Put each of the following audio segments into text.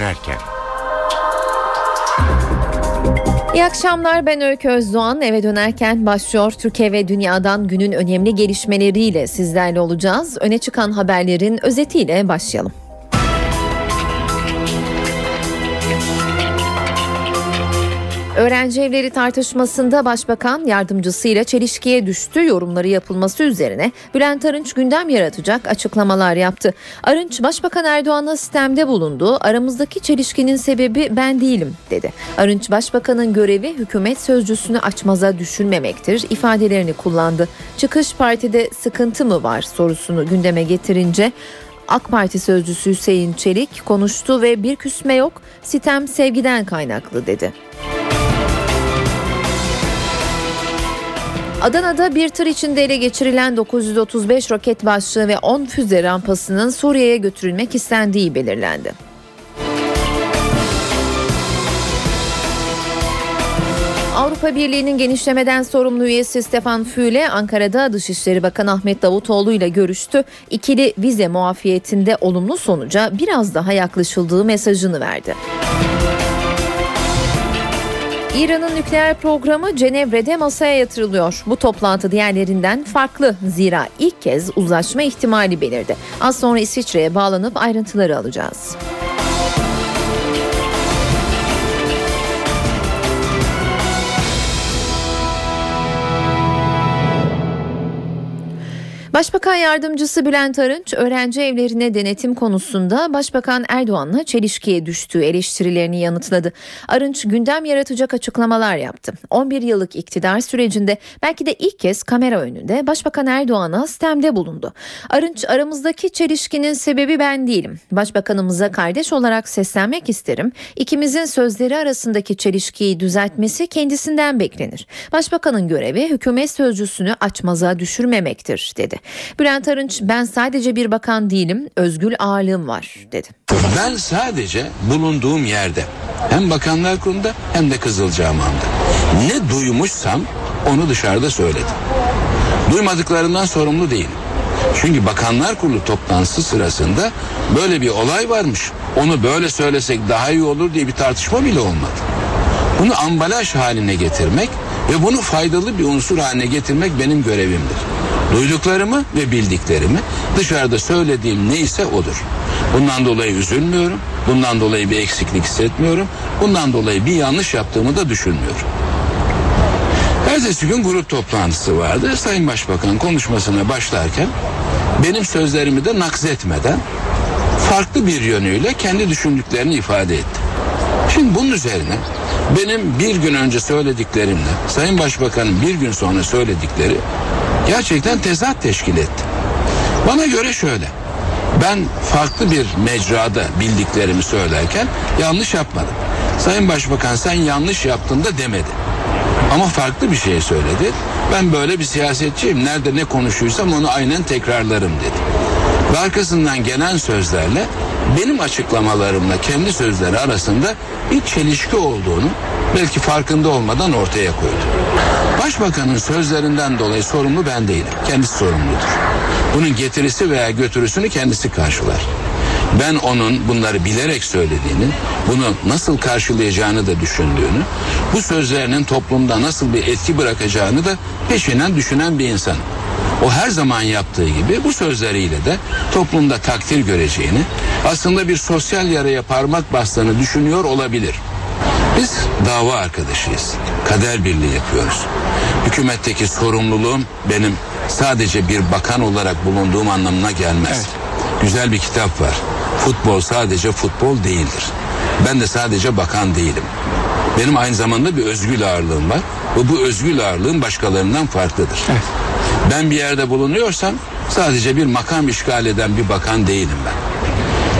dönerken. İyi akşamlar ben Öykü Özdoğan. Eve dönerken başlıyor Türkiye ve dünyadan günün önemli gelişmeleriyle sizlerle olacağız. Öne çıkan haberlerin özetiyle başlayalım. Öğrenci evleri tartışmasında başbakan yardımcısıyla çelişkiye düştü yorumları yapılması üzerine Bülent Arınç gündem yaratacak açıklamalar yaptı. Arınç başbakan Erdoğan'a sistemde bulundu. Aramızdaki çelişkinin sebebi ben değilim dedi. Arınç başbakanın görevi hükümet sözcüsünü açmaza düşürmemektir ifadelerini kullandı. Çıkış partide sıkıntı mı var sorusunu gündeme getirince AK Parti sözcüsü Hüseyin Çelik konuştu ve bir küsme yok, sitem sevgiden kaynaklı dedi. Adana'da bir tır içinde ele geçirilen 935 roket başlığı ve 10 füze rampasının Suriye'ye götürülmek istendiği belirlendi. Avrupa Birliği'nin genişlemeden sorumlu üyesi Stefan Füle Ankara'da Dışişleri Bakanı Ahmet Davutoğlu ile görüştü. İkili vize muafiyetinde olumlu sonuca biraz daha yaklaşıldığı mesajını verdi. İran'ın nükleer programı Cenevre'de masaya yatırılıyor. Bu toplantı diğerlerinden farklı zira ilk kez uzlaşma ihtimali belirdi. Az sonra İsviçre'ye bağlanıp ayrıntıları alacağız. Başbakan yardımcısı Bülent Arınç öğrenci evlerine denetim konusunda Başbakan Erdoğan'la çelişkiye düştüğü eleştirilerini yanıtladı. Arınç gündem yaratacak açıklamalar yaptı. 11 yıllık iktidar sürecinde belki de ilk kez kamera önünde Başbakan Erdoğan'a stemde bulundu. Arınç aramızdaki çelişkinin sebebi ben değilim. Başbakanımıza kardeş olarak seslenmek isterim. İkimizin sözleri arasındaki çelişkiyi düzeltmesi kendisinden beklenir. Başbakanın görevi hükümet sözcüsünü açmaza düşürmemektir dedi. Bülent Arınç ben sadece bir bakan değilim özgül ağırlığım var dedi. Ben sadece bulunduğum yerde hem Bakanlar Kurulu'nda hem de Kızılcahamam'da ne duymuşsam onu dışarıda söyledim. Duymadıklarından sorumlu değilim. Çünkü Bakanlar Kurulu toplantısı sırasında böyle bir olay varmış. Onu böyle söylesek daha iyi olur diye bir tartışma bile olmadı. Bunu ambalaj haline getirmek ve bunu faydalı bir unsur haline getirmek benim görevimdir. Duyduklarımı ve bildiklerimi dışarıda söylediğim neyse odur. Bundan dolayı üzülmüyorum. Bundan dolayı bir eksiklik hissetmiyorum. Bundan dolayı bir yanlış yaptığımı da düşünmüyorum. Ertesi gün grup toplantısı vardı. Sayın Başbakan konuşmasına başlarken benim sözlerimi de nakzetmeden farklı bir yönüyle kendi düşündüklerini ifade etti. Şimdi bunun üzerine benim bir gün önce söylediklerimle Sayın Başbakan'ın bir gün sonra söyledikleri gerçekten tezat teşkil etti. Bana göre şöyle. Ben farklı bir mecrada bildiklerimi söylerken yanlış yapmadım. Sayın Başbakan sen yanlış yaptın da demedi. Ama farklı bir şey söyledi. Ben böyle bir siyasetçiyim. Nerede ne konuşuyorsam onu aynen tekrarlarım dedi. Ve arkasından gelen sözlerle benim açıklamalarımla kendi sözleri arasında bir çelişki olduğunu belki farkında olmadan ortaya koydu. Başbakanın sözlerinden dolayı sorumlu ben değilim. Kendisi sorumludur. Bunun getirisi veya götürüsünü kendisi karşılar. Ben onun bunları bilerek söylediğini, bunu nasıl karşılayacağını da düşündüğünü, bu sözlerinin toplumda nasıl bir etki bırakacağını da peşinen düşünen bir insan. O her zaman yaptığı gibi bu sözleriyle de toplumda takdir göreceğini, aslında bir sosyal yaraya parmak bastığını düşünüyor olabilir. Biz dava arkadaşıyız. Kader birliği yapıyoruz. Hükümetteki sorumluluğum benim sadece bir bakan olarak bulunduğum anlamına gelmez. Evet. Güzel bir kitap var. Futbol sadece futbol değildir. Ben de sadece bakan değilim. Benim aynı zamanda bir özgül ağırlığım var. Ve bu özgül ağırlığım başkalarından farklıdır. Evet. Ben bir yerde bulunuyorsam sadece bir makam işgal eden bir bakan değilim ben.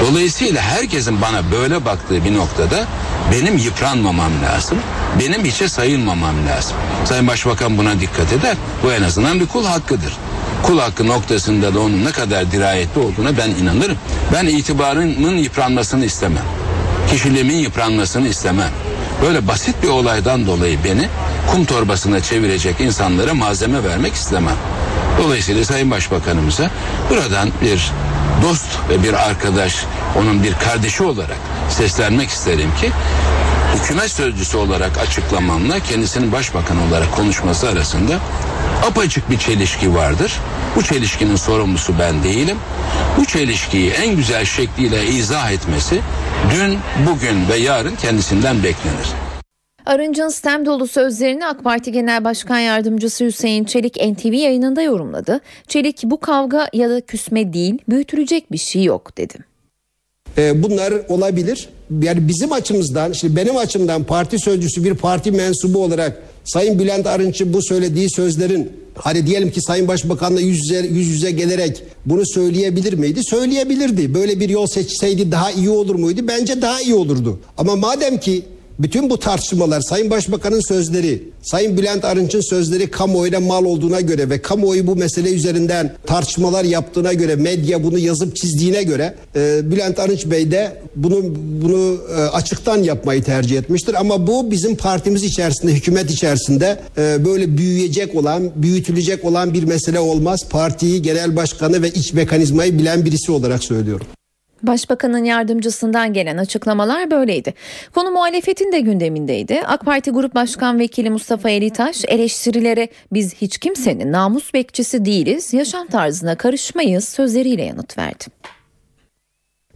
Dolayısıyla herkesin bana böyle baktığı bir noktada benim yıpranmamam lazım. Benim hiçe sayılmamam lazım. Sayın Başbakan buna dikkat eder. Bu en azından bir kul hakkıdır. Kul hakkı noktasında da onun ne kadar dirayetli olduğuna ben inanırım. Ben itibarımın yıpranmasını istemem. Kişiliğimin yıpranmasını istemem. Böyle basit bir olaydan dolayı beni kum torbasına çevirecek insanlara malzeme vermek istemem. Dolayısıyla Sayın Başbakanımıza buradan bir dost ve bir arkadaş, onun bir kardeşi olarak seslenmek isterim ki hükümet sözcüsü olarak açıklamamla kendisinin başbakan olarak konuşması arasında apaçık bir çelişki vardır. Bu çelişkinin sorumlusu ben değilim. Bu çelişkiyi en güzel şekliyle izah etmesi dün, bugün ve yarın kendisinden beklenir. Arınç'ın stem dolu sözlerini AK Parti Genel Başkan Yardımcısı Hüseyin Çelik NTV yayınında yorumladı. Çelik bu kavga ya da küsme değil büyütülecek bir şey yok dedi. Ee, bunlar olabilir. Yani bizim açımızdan, şimdi benim açımdan parti sözcüsü bir parti mensubu olarak Sayın Bülent Arınç'ın bu söylediği sözlerin hani diyelim ki Sayın Başbakan'la yüz yüze, yüz yüze gelerek bunu söyleyebilir miydi? Söyleyebilirdi. Böyle bir yol seçseydi daha iyi olur muydu? Bence daha iyi olurdu. Ama madem ki bütün bu tartışmalar Sayın Başbakan'ın sözleri, Sayın Bülent Arınç'ın sözleri kamuoyuna mal olduğuna göre ve kamuoyu bu mesele üzerinden tartışmalar yaptığına göre, medya bunu yazıp çizdiğine göre e, Bülent Arınç Bey de bunu bunu e, açıktan yapmayı tercih etmiştir. Ama bu bizim partimiz içerisinde, hükümet içerisinde e, böyle büyüyecek olan, büyütülecek olan bir mesele olmaz. Partiyi, genel başkanı ve iç mekanizmayı bilen birisi olarak söylüyorum. Başbakanın yardımcısından gelen açıklamalar böyleydi. Konu muhalefetin de gündemindeydi. AK Parti Grup Başkan Vekili Mustafa Elitaş eleştirilere biz hiç kimsenin namus bekçisi değiliz, yaşam tarzına karışmayız sözleriyle yanıt verdi.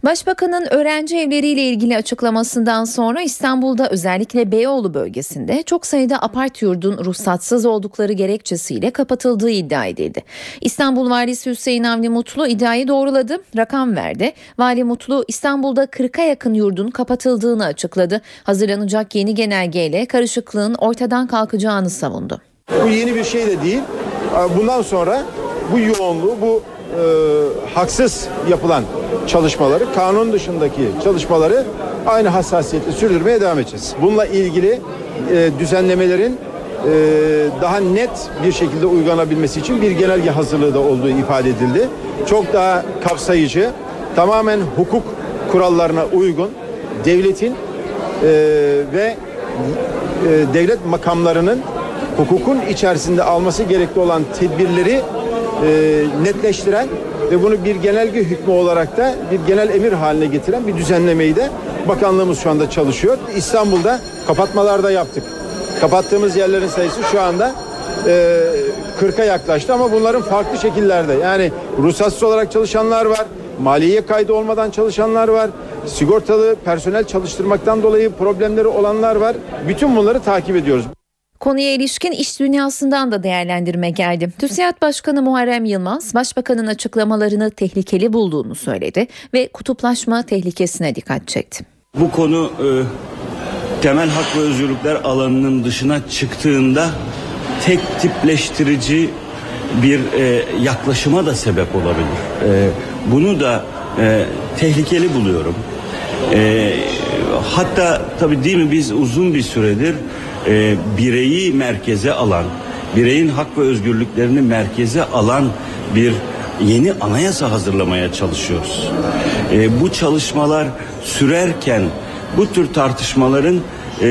Başbakanın öğrenci evleriyle ilgili açıklamasından sonra İstanbul'da özellikle Beyoğlu bölgesinde çok sayıda apart yurdun ruhsatsız oldukları gerekçesiyle kapatıldığı iddia edildi. İstanbul Valisi Hüseyin Avni Mutlu iddiayı doğruladı, rakam verdi. Vali Mutlu İstanbul'da 40'a yakın yurdun kapatıldığını açıkladı. Hazırlanacak yeni genelgeyle karışıklığın ortadan kalkacağını savundu. Bu yeni bir şey de değil. Bundan sonra bu yoğunluğu, bu e, haksız yapılan çalışmaları, kanun dışındaki çalışmaları aynı hassasiyetle sürdürmeye devam edeceğiz. Bununla ilgili e, düzenlemelerin e, daha net bir şekilde uygulanabilmesi için bir genelge hazırlığı da olduğu ifade edildi. Çok daha kapsayıcı, tamamen hukuk kurallarına uygun devletin e, ve e, devlet makamlarının hukukun içerisinde alması gerekli olan tedbirleri e, netleştiren ve bunu bir genelge hükmü olarak da bir genel emir haline getiren bir düzenlemeyi de bakanlığımız şu anda çalışıyor. İstanbul'da kapatmalar da yaptık. Kapattığımız yerlerin sayısı şu anda e, 40'a yaklaştı ama bunların farklı şekillerde. Yani ruhsatsız olarak çalışanlar var, maliye kaydı olmadan çalışanlar var, sigortalı personel çalıştırmaktan dolayı problemleri olanlar var. Bütün bunları takip ediyoruz. Konuya ilişkin iş dünyasından da değerlendirme geldi. TÜSİAD Başkanı Muharrem Yılmaz, Başbakanın açıklamalarını tehlikeli bulduğunu söyledi ve kutuplaşma tehlikesine dikkat çekti. Bu konu e, temel hak ve özgürlükler alanının dışına çıktığında tek tipleştirici bir e, yaklaşıma da sebep olabilir. E, bunu da e, tehlikeli buluyorum. E, hatta tabii değil mi biz uzun bir süredir e, bireyi merkeze alan, bireyin hak ve özgürlüklerini merkeze alan bir yeni anayasa hazırlamaya çalışıyoruz. E, bu çalışmalar sürerken bu tür tartışmaların e,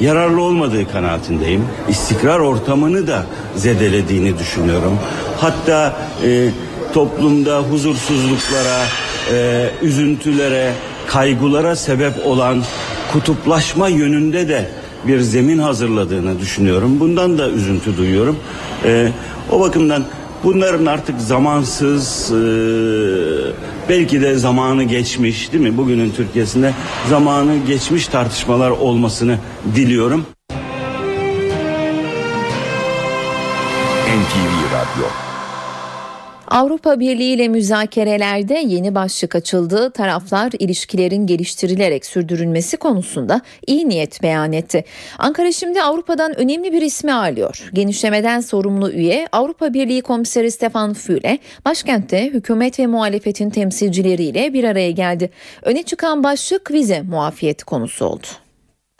yararlı olmadığı kanaatindeyim. İstikrar ortamını da zedelediğini düşünüyorum. Hatta e, toplumda huzursuzluklara, e, üzüntülere, kaygılara sebep olan kutuplaşma yönünde de bir zemin hazırladığını düşünüyorum. Bundan da üzüntü duyuyorum. E, o bakımdan bunların artık zamansız e, belki de zamanı geçmiş değil mi? Bugünün Türkiye'sinde zamanı geçmiş tartışmalar olmasını diliyorum. NTV Radyo Avrupa Birliği ile müzakerelerde yeni başlık açıldı. Taraflar ilişkilerin geliştirilerek sürdürülmesi konusunda iyi niyet beyan etti. Ankara şimdi Avrupa'dan önemli bir ismi ağırlıyor. Genişlemeden sorumlu üye Avrupa Birliği Komiseri Stefan Füle başkentte hükümet ve muhalefetin temsilcileriyle bir araya geldi. Öne çıkan başlık vize muafiyeti konusu oldu.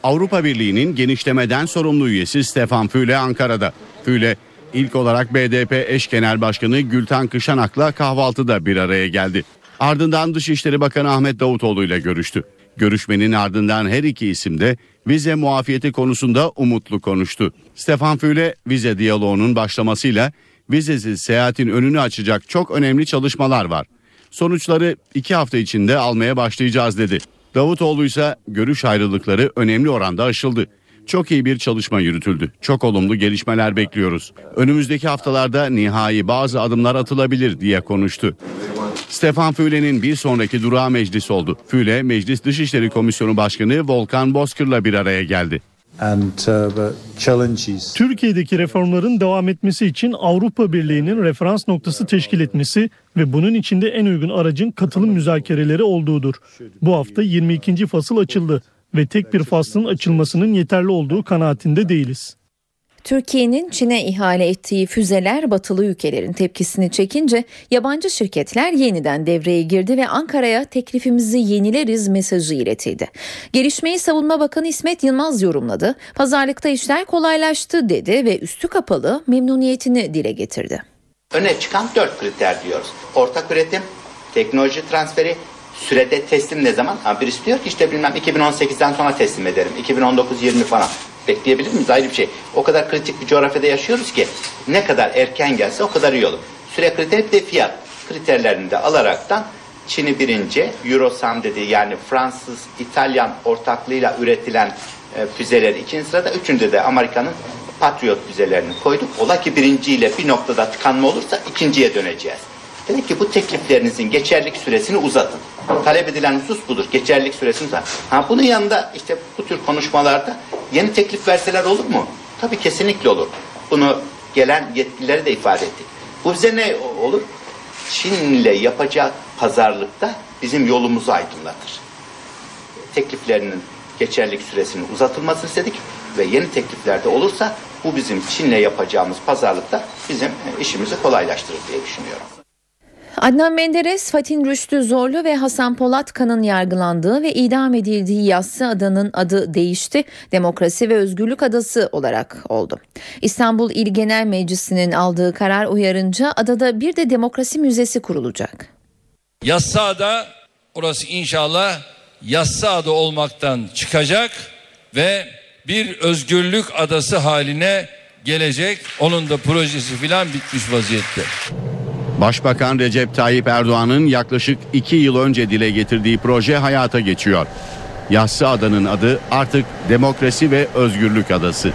Avrupa Birliği'nin genişlemeden sorumlu üyesi Stefan Füle Ankara'da. Füle İlk olarak BDP eş genel başkanı Gülten Kışanak'la kahvaltıda bir araya geldi. Ardından Dışişleri Bakanı Ahmet Davutoğlu ile görüştü. Görüşmenin ardından her iki isim de vize muafiyeti konusunda umutlu konuştu. Stefan Füle vize diyaloğunun başlamasıyla vizesiz seyahatin önünü açacak çok önemli çalışmalar var. Sonuçları iki hafta içinde almaya başlayacağız dedi. Davutoğlu ise görüş ayrılıkları önemli oranda aşıldı. Çok iyi bir çalışma yürütüldü. Çok olumlu gelişmeler bekliyoruz. Önümüzdeki haftalarda nihai bazı adımlar atılabilir diye konuştu. Stefan Füle'nin bir sonraki durağı meclis oldu. Füle, Meclis Dışişleri Komisyonu Başkanı Volkan Bozkır'la bir araya geldi. uh, Türkiye'deki reformların devam etmesi için Avrupa Birliği'nin referans noktası teşkil etmesi ve bunun içinde en uygun aracın katılım müzakereleri olduğudur. Bu hafta 22. fasıl açıldı ve tek bir faslın açılmasının yeterli olduğu kanaatinde değiliz. Türkiye'nin Çin'e ihale ettiği füzeler batılı ülkelerin tepkisini çekince yabancı şirketler yeniden devreye girdi ve Ankara'ya teklifimizi yenileriz mesajı iletildi. Gelişmeyi Savunma Bakanı İsmet Yılmaz yorumladı. Pazarlıkta işler kolaylaştı dedi ve üstü kapalı memnuniyetini dile getirdi. Öne çıkan dört kriter diyoruz. Ortak üretim, teknoloji transferi, sürede teslim ne zaman? Ha, birisi diyor ki işte bilmem 2018'den sonra teslim ederim. 2019-20 falan. Bekleyebilir miyiz? Ayrı bir şey. O kadar kritik bir coğrafyada yaşıyoruz ki ne kadar erken gelse o kadar iyi olur. Süre kriteri de fiyat kriterlerini de alaraktan Çin'i birinci, Eurosam dedi yani Fransız, İtalyan ortaklığıyla üretilen e, füzeleri ikinci sırada, üçüncü de Amerika'nın Patriot füzelerini koyduk. Ola ki birinciyle bir noktada tıkanma olursa ikinciye döneceğiz. Demek ki bu tekliflerinizin geçerlik süresini uzatın. Talep edilen husus budur. Geçerlik süresini uzatın. Ha, bunun yanında işte bu tür konuşmalarda yeni teklif verseler olur mu? Tabii kesinlikle olur. Bunu gelen yetkilileri de ifade ettik. Bu bize ne olur? Çin'le yapacak pazarlıkta bizim yolumuzu aydınlatır. Tekliflerinin geçerlik süresinin uzatılmasını istedik ve yeni tekliflerde olursa bu bizim Çin'le yapacağımız pazarlıkta bizim işimizi kolaylaştırır diye düşünüyorum. Adnan Menderes, Fatih Rüştü Zorlu ve Hasan Polatkan'ın yargılandığı ve idam edildiği Yassı Adanın adı değişti. Demokrasi ve Özgürlük Adası olarak oldu. İstanbul İl Genel Meclisi'nin aldığı karar uyarınca adada bir de demokrasi müzesi kurulacak. Yassıada orası inşallah Yassıada olmaktan çıkacak ve bir özgürlük adası haline gelecek. Onun da projesi filan bitmiş vaziyette. Başbakan Recep Tayyip Erdoğan'ın yaklaşık iki yıl önce dile getirdiği proje hayata geçiyor. Yassı Adanın adı artık Demokrasi ve Özgürlük Adası.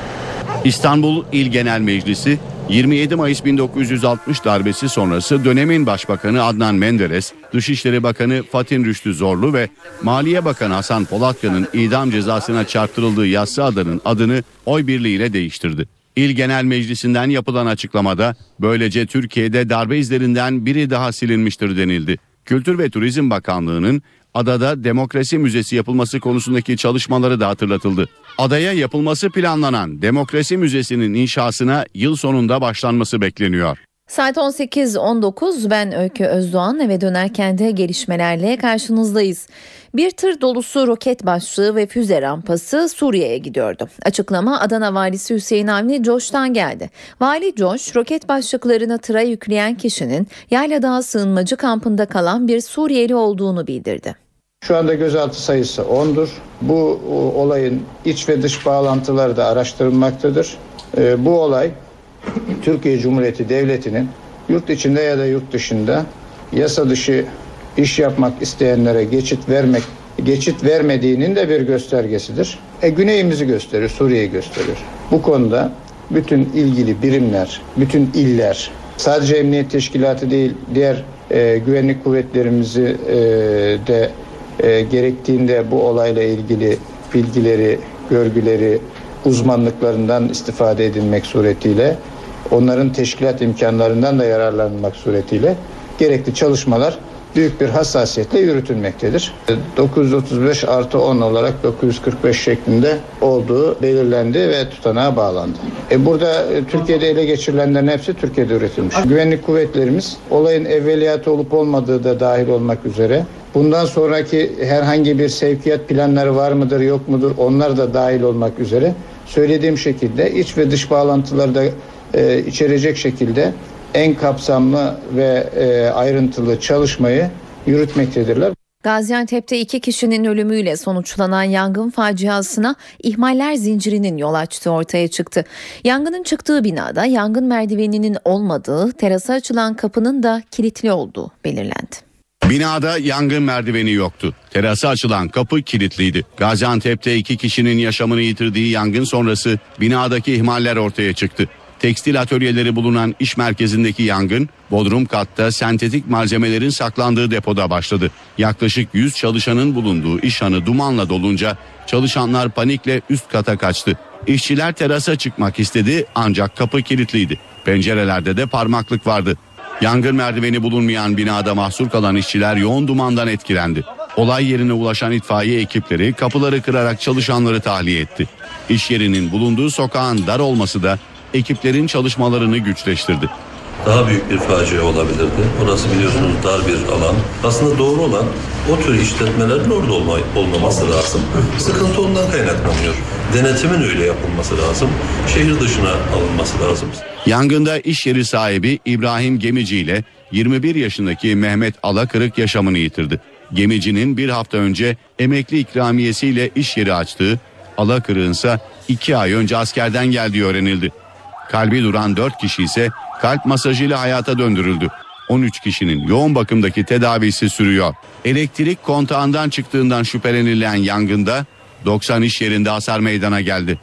İstanbul İl Genel Meclisi 27 Mayıs 1960 darbesi sonrası dönemin Başbakanı Adnan Menderes, Dışişleri Bakanı Fatih Rüştü Zorlu ve Maliye Bakanı Hasan Polatkan'ın idam cezasına çarptırıldığı Yassı Adanın adını oy birliğiyle değiştirdi. İl Genel Meclisi'nden yapılan açıklamada böylece Türkiye'de darbe izlerinden biri daha silinmiştir denildi. Kültür ve Turizm Bakanlığı'nın adada demokrasi müzesi yapılması konusundaki çalışmaları da hatırlatıldı. Adaya yapılması planlanan Demokrasi Müzesi'nin inşasına yıl sonunda başlanması bekleniyor. Saat 18.19 ben Öykü Özdoğan eve dönerken de gelişmelerle karşınızdayız. Bir tır dolusu roket başlığı ve füze rampası Suriye'ye gidiyordu. Açıklama Adana Valisi Hüseyin Avni Coş'tan geldi. Vali Coş, roket başlıklarını tıra yükleyen kişinin Yayladağ sığınmacı kampında kalan bir Suriyeli olduğunu bildirdi. Şu anda gözaltı sayısı 10'dur. Bu olayın iç ve dış bağlantıları da araştırılmaktadır. Ee, bu olay Türkiye Cumhuriyeti Devleti'nin yurt içinde ya da yurt dışında yasa dışı iş yapmak isteyenlere geçit vermek geçit vermediğinin de bir göstergesidir. E, güneyimizi gösterir, Suriye'yi gösterir. Bu konuda bütün ilgili birimler, bütün iller, sadece emniyet teşkilatı değil, diğer e, güvenlik kuvvetlerimizi e, de e, gerektiğinde bu olayla ilgili bilgileri, görgüleri, uzmanlıklarından istifade edilmek suretiyle, onların teşkilat imkanlarından da yararlanmak suretiyle gerekli çalışmalar büyük bir hassasiyetle yürütülmektedir. 935 artı 10 olarak 945 şeklinde olduğu belirlendi ve tutanağa bağlandı. E burada Türkiye'de ele geçirilenlerin hepsi Türkiye'de üretilmiş. Güvenlik kuvvetlerimiz olayın evveliyatı olup olmadığı da dahil olmak üzere bundan sonraki herhangi bir sevkiyat planları var mıdır yok mudur onlar da dahil olmak üzere söylediğim şekilde iç ve dış bağlantıları da e, içerecek şekilde en kapsamlı ve e, ayrıntılı çalışmayı yürütmektedirler. Gaziantep'te iki kişinin ölümüyle sonuçlanan yangın faciasına ihmaller zincirinin yol açtığı ortaya çıktı. Yangının çıktığı binada yangın merdiveninin olmadığı, terasa açılan kapının da kilitli olduğu belirlendi. Binada yangın merdiveni yoktu. Terası açılan kapı kilitliydi. Gaziantep'te iki kişinin yaşamını yitirdiği yangın sonrası binadaki ihmaller ortaya çıktı. Tekstil atölyeleri bulunan iş merkezindeki yangın bodrum katta sentetik malzemelerin saklandığı depoda başladı. Yaklaşık 100 çalışanın bulunduğu iş hanı dumanla dolunca çalışanlar panikle üst kata kaçtı. İşçiler terasa çıkmak istedi ancak kapı kilitliydi. Pencerelerde de parmaklık vardı. Yangın merdiveni bulunmayan binada mahsur kalan işçiler yoğun dumandan etkilendi. Olay yerine ulaşan itfaiye ekipleri kapıları kırarak çalışanları tahliye etti. İş yerinin bulunduğu sokağın dar olması da ekiplerin çalışmalarını güçleştirdi. daha büyük bir facia olabilirdi. Orası biliyorsunuz dar bir alan. Aslında doğru olan o tür işletmelerin orada olma, olmaması lazım. Sıkıntı ondan kaynaklanıyor. Denetimin öyle yapılması lazım. Şehir dışına alınması lazım. Yangında iş yeri sahibi İbrahim Gemici ile 21 yaşındaki Mehmet Alakırık yaşamını yitirdi. Gemicinin bir hafta önce emekli ikramiyesiyle iş yeri açtığı, Alakırık'ın ise 2 ay önce askerden geldiği öğrenildi. Kalbi duran 4 kişi ise kalp masajıyla hayata döndürüldü. 13 kişinin yoğun bakımdaki tedavisi sürüyor. Elektrik kontağından çıktığından şüphelenilen yangında 90 iş yerinde hasar meydana geldi.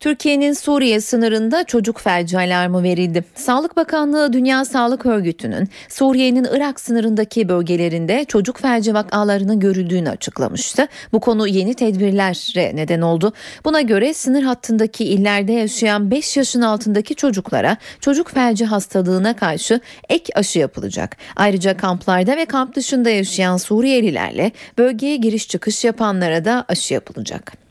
Türkiye'nin Suriye sınırında çocuk felci alarmı verildi. Sağlık Bakanlığı Dünya Sağlık Örgütü'nün Suriye'nin Irak sınırındaki bölgelerinde çocuk felci vakalarının görüldüğünü açıklamıştı. Bu konu yeni tedbirlere neden oldu. Buna göre sınır hattındaki illerde yaşayan 5 yaşın altındaki çocuklara çocuk felci hastalığına karşı ek aşı yapılacak. Ayrıca kamplarda ve kamp dışında yaşayan Suriyelilerle bölgeye giriş çıkış yapanlara da aşı yapılacak.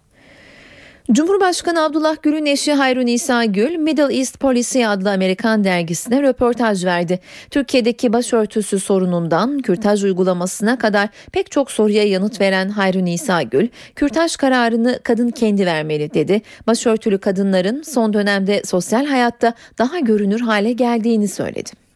Cumhurbaşkanı Abdullah Gül'ün eşi Hayrun İsa Gül, Middle East Policy adlı Amerikan dergisine röportaj verdi. Türkiye'deki başörtüsü sorunundan kürtaj uygulamasına kadar pek çok soruya yanıt veren Hayrun İsa Gül, kürtaj kararını kadın kendi vermeli dedi. Başörtülü kadınların son dönemde sosyal hayatta daha görünür hale geldiğini söyledi.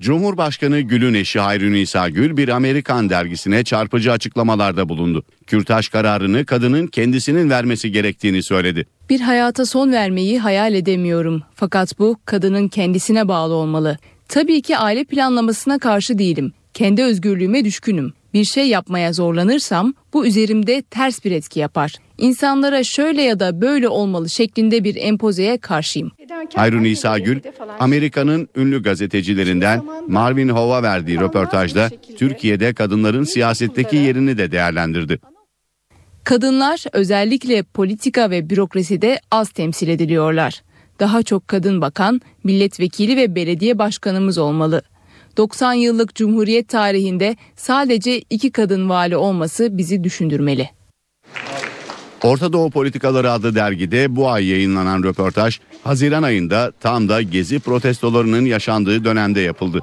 Cumhurbaşkanı Gül'ün eşi Hayrun İsa Gül bir Amerikan dergisine çarpıcı açıklamalarda bulundu. Kürtaj kararını kadının kendisinin vermesi gerektiğini söyledi. Bir hayata son vermeyi hayal edemiyorum. Fakat bu kadının kendisine bağlı olmalı. Tabii ki aile planlamasına karşı değilim. Kendi özgürlüğüme düşkünüm. Bir şey yapmaya zorlanırsam bu üzerimde ters bir etki yapar. İnsanlara şöyle ya da böyle olmalı şeklinde bir empozeye karşıyım. Hayrun İsa Gül, Amerika'nın ünlü gazetecilerinden Marvin Hova verdiği röportajda Türkiye'de kadınların siyasetteki yerini de değerlendirdi. Kadınlar özellikle politika ve bürokraside az temsil ediliyorlar. Daha çok kadın bakan, milletvekili ve belediye başkanımız olmalı. 90 yıllık Cumhuriyet tarihinde sadece iki kadın vali olması bizi düşündürmeli. Orta Doğu Politikaları adlı dergide bu ay yayınlanan röportaj Haziran ayında tam da gezi protestolarının yaşandığı dönemde yapıldı.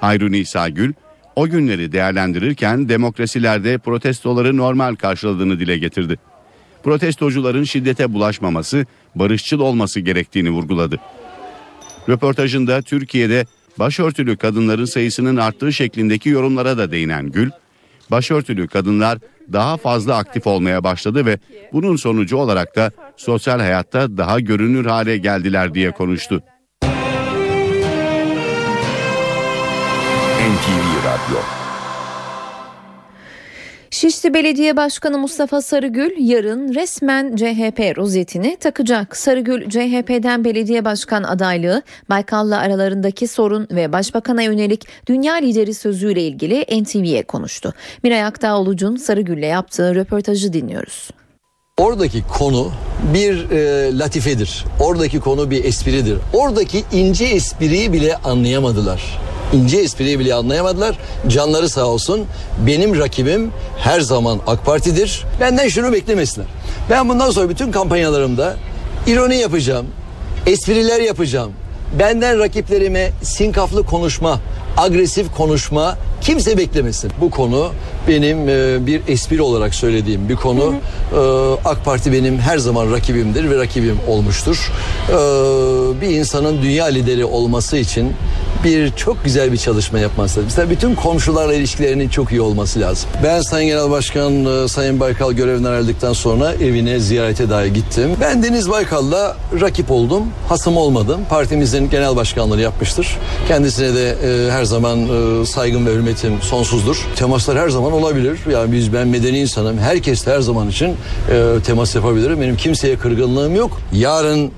Hayrun İsa Gül o günleri değerlendirirken demokrasilerde protestoları normal karşıladığını dile getirdi. Protestocuların şiddete bulaşmaması, barışçıl olması gerektiğini vurguladı. Röportajında Türkiye'de başörtülü kadınların sayısının arttığı şeklindeki yorumlara da değinen Gül, başörtülü kadınlar daha fazla aktif olmaya başladı ve bunun sonucu olarak da sosyal hayatta daha görünür hale geldiler diye konuştu. NTV Radyo Şişli Belediye Başkanı Mustafa Sarıgül yarın resmen CHP rozetini takacak. Sarıgül CHP'den belediye başkan adaylığı, Baykal'la aralarındaki sorun ve başbakana yönelik dünya lideri sözüyle ilgili NTV'ye konuştu. Miray Aktağolucu'nun Sarıgül'le yaptığı röportajı dinliyoruz. Oradaki konu bir e, latifedir. Oradaki konu bir espridir. Oradaki ince espriyi bile anlayamadılar. İnce espriyi bile anlayamadılar. Canları sağ olsun. Benim rakibim her zaman AK Parti'dir. Benden şunu beklemesinler. Ben bundan sonra bütün kampanyalarımda ironi yapacağım. Espriler yapacağım. Benden rakiplerime sinkaflı konuşma, agresif konuşma kimse beklemesin. Bu konu benim e, bir espri olarak söylediğim bir konu. E, AK Parti benim her zaman rakibimdir ve rakibim olmuştur. E, bir insanın dünya lideri olması için bir çok güzel bir çalışma yapması lazım. Mesela bütün komşularla ilişkilerinin çok iyi olması lazım. Ben Sayın Genel Başkan e, Sayın Baykal görevinden ayrıldıktan sonra evine ziyarete dahi gittim. Ben Deniz Baykal'la rakip oldum. Hasım olmadım. Partimizin genel başkanlığı yapmıştır. Kendisine de e, her zaman e, saygım ve hürmetim sonsuzdur. Temaslar her zaman olabilir. Yani biz ben medeni insanım. Herkes her zaman için e, temas yapabilirim. Benim kimseye kırgınlığım yok. Yarın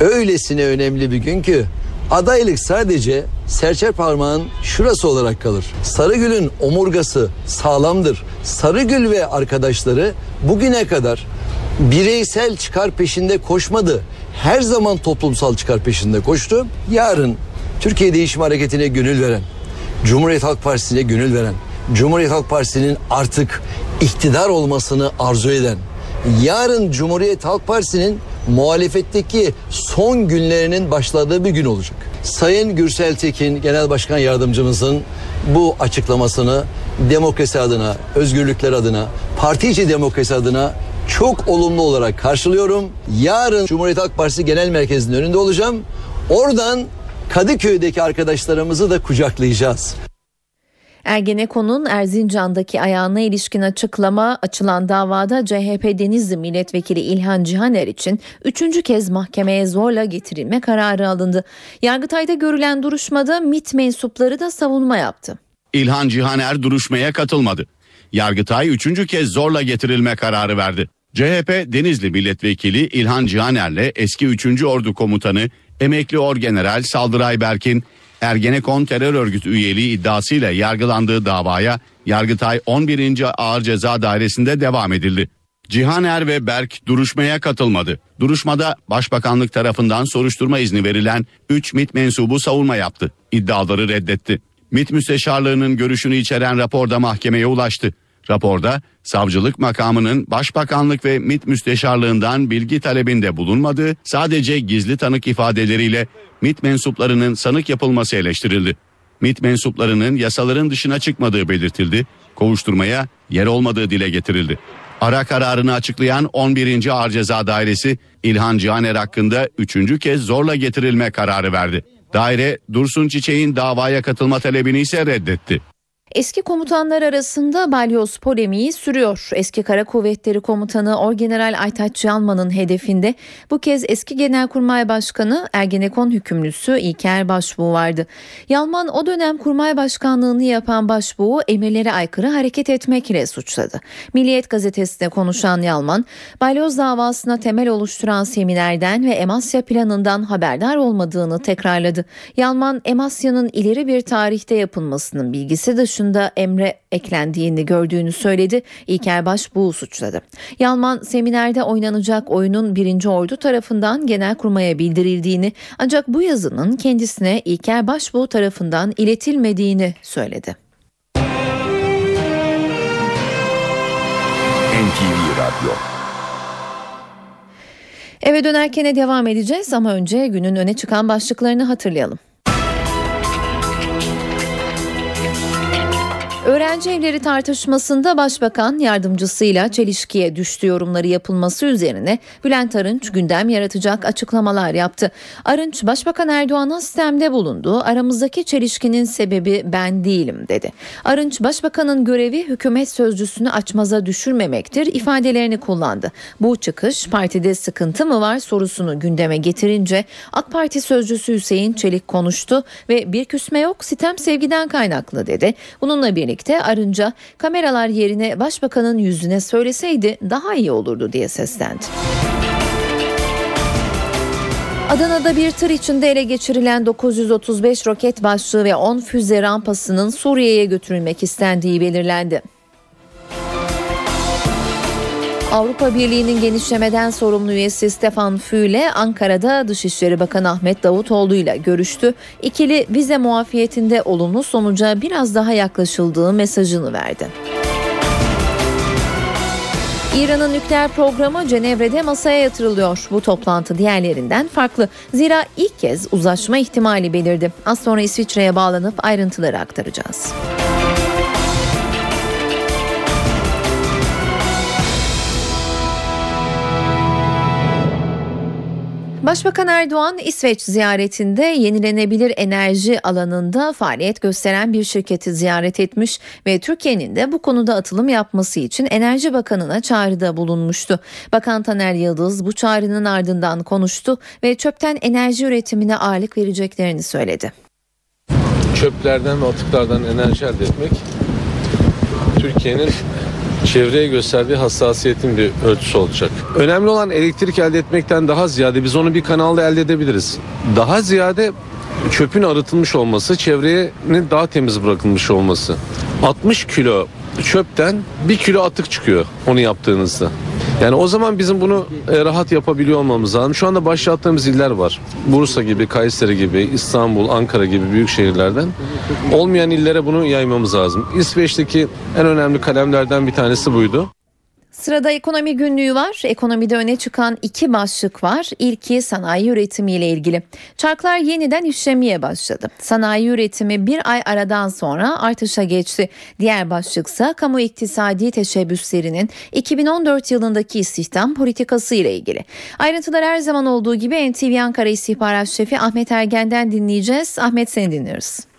öylesine önemli bir gün ki adaylık sadece serçe parmağın şurası olarak kalır. Sarıgül'ün omurgası sağlamdır. Sarıgül ve arkadaşları bugüne kadar bireysel çıkar peşinde koşmadı. Her zaman toplumsal çıkar peşinde koştu. Yarın Türkiye Değişim Hareketi'ne gönül veren, Cumhuriyet Halk Partisi'ne gönül veren, Cumhuriyet Halk Partisi'nin artık iktidar olmasını arzu eden, yarın Cumhuriyet Halk Partisi'nin muhalefetteki son günlerinin başladığı bir gün olacak. Sayın Gürsel Tekin Genel Başkan Yardımcımızın bu açıklamasını demokrasi adına, özgürlükler adına, parti içi demokrasi adına çok olumlu olarak karşılıyorum. Yarın Cumhuriyet Halk Partisi Genel Merkezi'nin önünde olacağım. Oradan Kadıköy'deki arkadaşlarımızı da kucaklayacağız. Ergenekon'un Erzincan'daki ayağına ilişkin açıklama açılan davada CHP Denizli Milletvekili İlhan Cihaner için üçüncü kez mahkemeye zorla getirilme kararı alındı. Yargıtay'da görülen duruşmada MIT mensupları da savunma yaptı. İlhan Cihaner duruşmaya katılmadı. Yargıtay üçüncü kez zorla getirilme kararı verdi. CHP Denizli Milletvekili İlhan Cihaner'le eski 3. Ordu Komutanı emekli Orgeneral Saldıray Berk'in Ergenekon terör örgütü üyeliği iddiasıyla yargılandığı davaya Yargıtay 11. Ağır Ceza Dairesi'nde devam edildi. Cihaner ve Berk duruşmaya katılmadı. Duruşmada Başbakanlık tarafından soruşturma izni verilen 3 MİT mensubu savunma yaptı. İddiaları reddetti. MİT müsteşarlığının görüşünü içeren raporda mahkemeye ulaştı. Raporda savcılık makamının başbakanlık ve MİT müsteşarlığından bilgi talebinde bulunmadığı sadece gizli tanık ifadeleriyle MİT mensuplarının sanık yapılması eleştirildi. MİT mensuplarının yasaların dışına çıkmadığı belirtildi. Kovuşturmaya yer olmadığı dile getirildi. Ara kararını açıklayan 11. Ağır Ceza Dairesi İlhan Cihaner hakkında 3. kez zorla getirilme kararı verdi. Daire Dursun Çiçek'in davaya katılma talebini ise reddetti. Eski komutanlar arasında balyoz polemiği sürüyor. Eski Kara Kuvvetleri Komutanı Orgeneral Aytaç Yalman'ın hedefinde bu kez eski Genelkurmay Başkanı Ergenekon hükümlüsü İlker Başbuğ vardı. Yalman o dönem kurmay başkanlığını yapan Başbuğ'u emirlere aykırı hareket etmekle suçladı. Milliyet gazetesinde konuşan Yalman, balyoz davasına temel oluşturan seminerden ve Emasya planından haberdar olmadığını tekrarladı. Yalman, Emasya'nın ileri bir tarihte yapılmasının bilgisi dışında dışında emre eklendiğini gördüğünü söyledi. İlker Başbuğ suçladı. Yalman seminerde oynanacak oyunun birinci ordu tarafından genelkurmaya bildirildiğini ancak bu yazının kendisine İlker Başbuğ tarafından iletilmediğini söyledi. NTV Radyo Eve dönerken devam edeceğiz ama önce günün öne çıkan başlıklarını hatırlayalım. Öğrenci evleri tartışmasında başbakan yardımcısıyla çelişkiye düştü yorumları yapılması üzerine Bülent Arınç gündem yaratacak açıklamalar yaptı. Arınç başbakan Erdoğan'a sistemde bulundu. Aramızdaki çelişkinin sebebi ben değilim dedi. Arınç başbakanın görevi hükümet sözcüsünü açmaza düşürmemektir ifadelerini kullandı. Bu çıkış partide sıkıntı mı var sorusunu gündeme getirince AK Parti sözcüsü Hüseyin Çelik konuştu ve bir küsme yok sitem sevgiden kaynaklı dedi. Bununla birlikte birlikte Arınca kameralar yerine başbakanın yüzüne söyleseydi daha iyi olurdu diye seslendi. Adana'da bir tır içinde ele geçirilen 935 roket başlığı ve 10 füze rampasının Suriye'ye götürülmek istendiği belirlendi. Avrupa Birliği'nin genişlemeden sorumlu üyesi Stefan Füle Ankara'da Dışişleri Bakanı Ahmet Davutoğlu ile görüştü. İkili vize muafiyetinde olumlu sonuca biraz daha yaklaşıldığı mesajını verdi. İran'ın nükleer programı Cenevre'de masaya yatırılıyor. Bu toplantı diğerlerinden farklı. Zira ilk kez uzlaşma ihtimali belirdi. Az sonra İsviçre'ye bağlanıp ayrıntıları aktaracağız. Başbakan Erdoğan İsveç ziyaretinde yenilenebilir enerji alanında faaliyet gösteren bir şirketi ziyaret etmiş ve Türkiye'nin de bu konuda atılım yapması için Enerji Bakanı'na çağrıda bulunmuştu. Bakan Taner Yıldız bu çağrının ardından konuştu ve çöpten enerji üretimine ağırlık vereceklerini söyledi. Çöplerden ve atıklardan enerji elde etmek Türkiye'nin çevreye gösterdiği hassasiyetin bir ölçüsü olacak. Önemli olan elektrik elde etmekten daha ziyade biz onu bir kanalda elde edebiliriz. Daha ziyade çöpün arıtılmış olması, çevrenin daha temiz bırakılmış olması. 60 kilo çöpten 1 kilo atık çıkıyor onu yaptığınızda. Yani o zaman bizim bunu e, rahat yapabiliyor olmamız lazım. Şu anda başlattığımız iller var. Bursa gibi, Kayseri gibi, İstanbul, Ankara gibi büyük şehirlerden. Olmayan illere bunu yaymamız lazım. İsveç'teki en önemli kalemlerden bir tanesi buydu. Sırada ekonomi günlüğü var. Ekonomide öne çıkan iki başlık var. İlki sanayi üretimiyle ilgili. Çarklar yeniden işlemeye başladı. Sanayi üretimi bir ay aradan sonra artışa geçti. Diğer başlıksa kamu iktisadi teşebbüslerinin 2014 yılındaki istihdam politikası ile ilgili. Ayrıntılar her zaman olduğu gibi NTV Ankara İstihbarat Şefi Ahmet Ergen'den dinleyeceğiz. Ahmet seni dinliyoruz.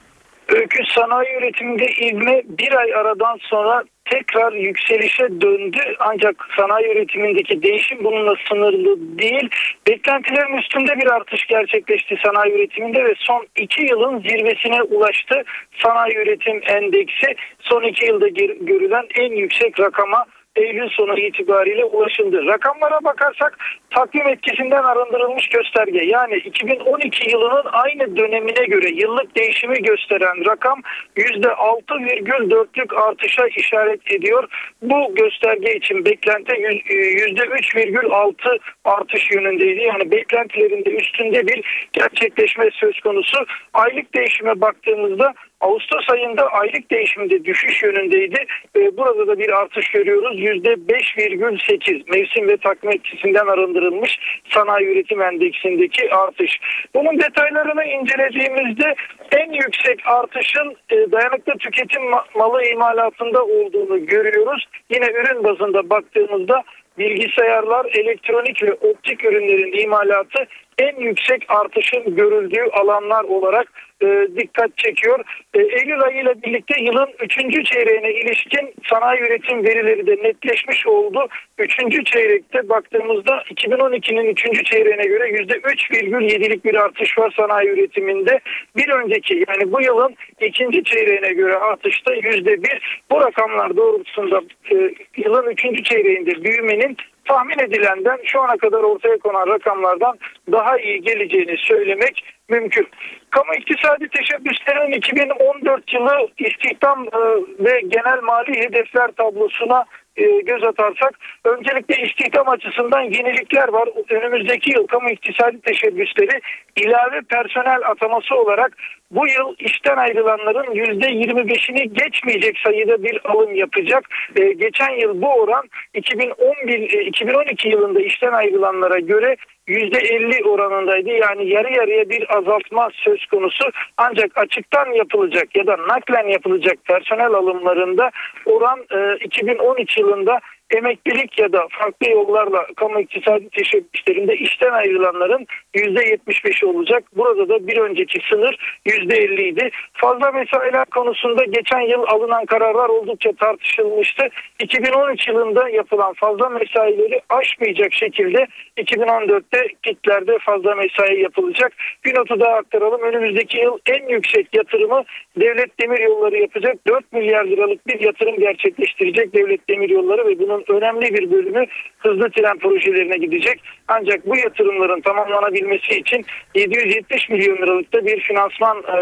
Öykü sanayi üretiminde ivme bir ay aradan sonra tekrar yükselişe döndü. Ancak sanayi üretimindeki değişim bununla sınırlı değil. Beklentilerin üstünde bir artış gerçekleşti sanayi üretiminde ve son iki yılın zirvesine ulaştı. Sanayi üretim endeksi son iki yılda görülen en yüksek rakama Eylül sonu itibariyle ulaşıldı. Rakamlara bakarsak takvim etkisinden arındırılmış gösterge yani 2012 yılının aynı dönemine göre yıllık değişimi gösteren rakam %6,4'lük artışa işaret ediyor. Bu gösterge için beklenti %3,6 artış yönündeydi. Yani beklentilerinde üstünde bir gerçekleşme söz konusu. Aylık değişime baktığımızda Ağustos ayında aylık değişimde düşüş yönündeydi. Burada da bir artış görüyoruz. %5,8 mevsim ve takvim etkisinden arındırılmış sanayi üretim endeksindeki artış. Bunun detaylarını incelediğimizde en yüksek artışın dayanıklı tüketim malı imalatında olduğunu görüyoruz. Yine ürün bazında baktığımızda bilgisayarlar, elektronik ve optik ürünlerin imalatı en yüksek artışın görüldüğü alanlar olarak e, dikkat çekiyor. E, Eylül ayı ile birlikte yılın 3. çeyreğine ilişkin sanayi üretim verileri de netleşmiş oldu. 3. çeyrekte baktığımızda 2012'nin 3. çeyreğine göre %3,7'lik bir artış var sanayi üretiminde. Bir önceki yani bu yılın 2. çeyreğine göre artışta %1. Bu rakamlar doğrultusunda e, yılın 3. çeyreğinde büyümenin tahmin edilenden şu ana kadar ortaya konan rakamlardan daha iyi geleceğini söylemek mümkün. Kamu iktisadi teşebbüslerinin 2014 yılı istihdam e, ve genel mali hedefler tablosuna e, göz atarsak öncelikle istihdam açısından yenilikler var. Önümüzdeki yıl kamu iktisadi teşebbüsleri ilave personel ataması olarak bu yıl işten ayrılanların %25'ini geçmeyecek sayıda bir alım yapacak. Ee, geçen yıl bu oran 2011 2012 yılında işten ayrılanlara göre %50 oranındaydı. Yani yarı yarıya bir azaltma söz konusu. Ancak açıktan yapılacak ya da naklen yapılacak personel alımlarında oran e, 2013 yılında emeklilik ya da farklı yollarla kamu iktisadi teşebbüslerinde işten ayrılanların %75'i olacak. Burada da bir önceki sınır %50 idi. Fazla mesailer konusunda geçen yıl alınan kararlar oldukça tartışılmıştı. 2013 yılında yapılan fazla mesaileri aşmayacak şekilde 2014'te kitlerde fazla mesai yapılacak. Bir notu daha aktaralım. Önümüzdeki yıl en yüksek yatırımı devlet demir yolları yapacak. 4 milyar liralık bir yatırım gerçekleştirecek devlet demir yolları ve bunun önemli bir bölümü hızlı tren projelerine gidecek. Ancak bu yatırımların tamamlanabilmesi için 770 milyon liralıkta bir finansman e,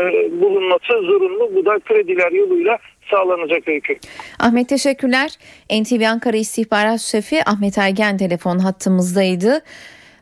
bulunması zorunlu. Bu da krediler yoluyla sağlanacak öykü. Ahmet teşekkürler. NTV Ankara İstihbarat Şefi Ahmet Ergen telefon hattımızdaydı.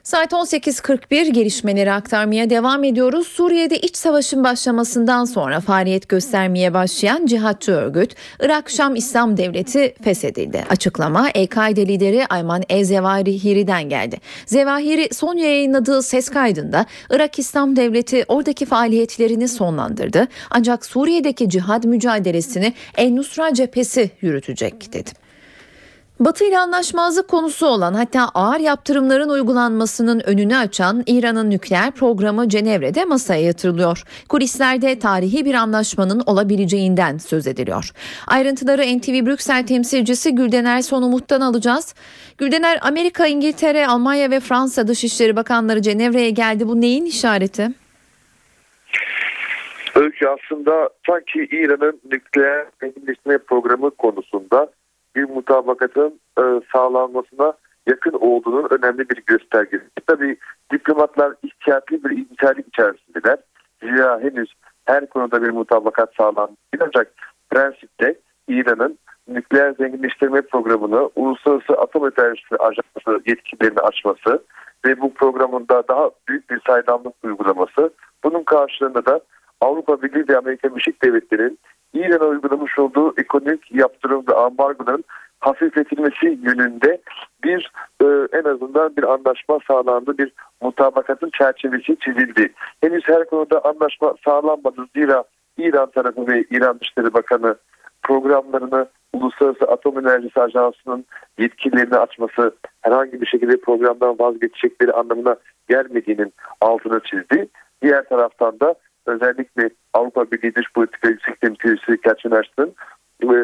Saat 18.41 gelişmeleri aktarmaya devam ediyoruz. Suriye'de iç savaşın başlamasından sonra faaliyet göstermeye başlayan cihatçı örgüt Irak Şam İslam Devleti feshedildi. Açıklama El-Kaide lideri Ayman El-Zevahiri'den geldi. Zevahiri son yayınladığı ses kaydında Irak İslam Devleti oradaki faaliyetlerini sonlandırdı. Ancak Suriye'deki cihad mücadelesini El-Nusra cephesi yürütecek dedi. Batı ile anlaşmazlık konusu olan hatta ağır yaptırımların uygulanmasının önünü açan İran'ın nükleer programı Cenevre'de masaya yatırılıyor. Kulislerde tarihi bir anlaşmanın olabileceğinden söz ediliyor. Ayrıntıları NTV Brüksel temsilcisi Güldener Sonumut'tan alacağız. Güldener Amerika, İngiltere, Almanya ve Fransa Dışişleri Bakanları Cenevre'ye geldi. Bu neyin işareti? Öykü aslında sanki İran'ın nükleer zenginleştirme programı konusunda bir mutabakatın e, sağlanmasına yakın olduğunun önemli bir göstergesi. Tabii diplomatlar ihtiyatlı bir intiharlık içerisindeler. Zira henüz her konuda bir mutabakat sağlandı. Ancak prensipte İran'ın nükleer zenginleştirme programını Uluslararası Atom Enerjisi Ajansı yetkilerini açması ve bu programında daha büyük bir saydamlık uygulaması bunun karşılığında da Avrupa Birliği ve Amerika Birleşik Devletleri'nin İran'a uygulamış olduğu ekonomik yaptırım ve ambargonun hafifletilmesi yönünde bir e, en azından bir anlaşma sağlandı, bir mutabakatın çerçevesi çizildi. Henüz her konuda anlaşma sağlanmadı zira İran tarafı ve İran Dışişleri Bakanı programlarını Uluslararası Atom Enerjisi Ajansı'nın yetkililerini açması herhangi bir şekilde programdan vazgeçecekleri anlamına gelmediğinin altını çizdi. Diğer taraftan da özellikle Avrupa Birliği Dış Politika Yüksek Temsilcisi Catherine Ashton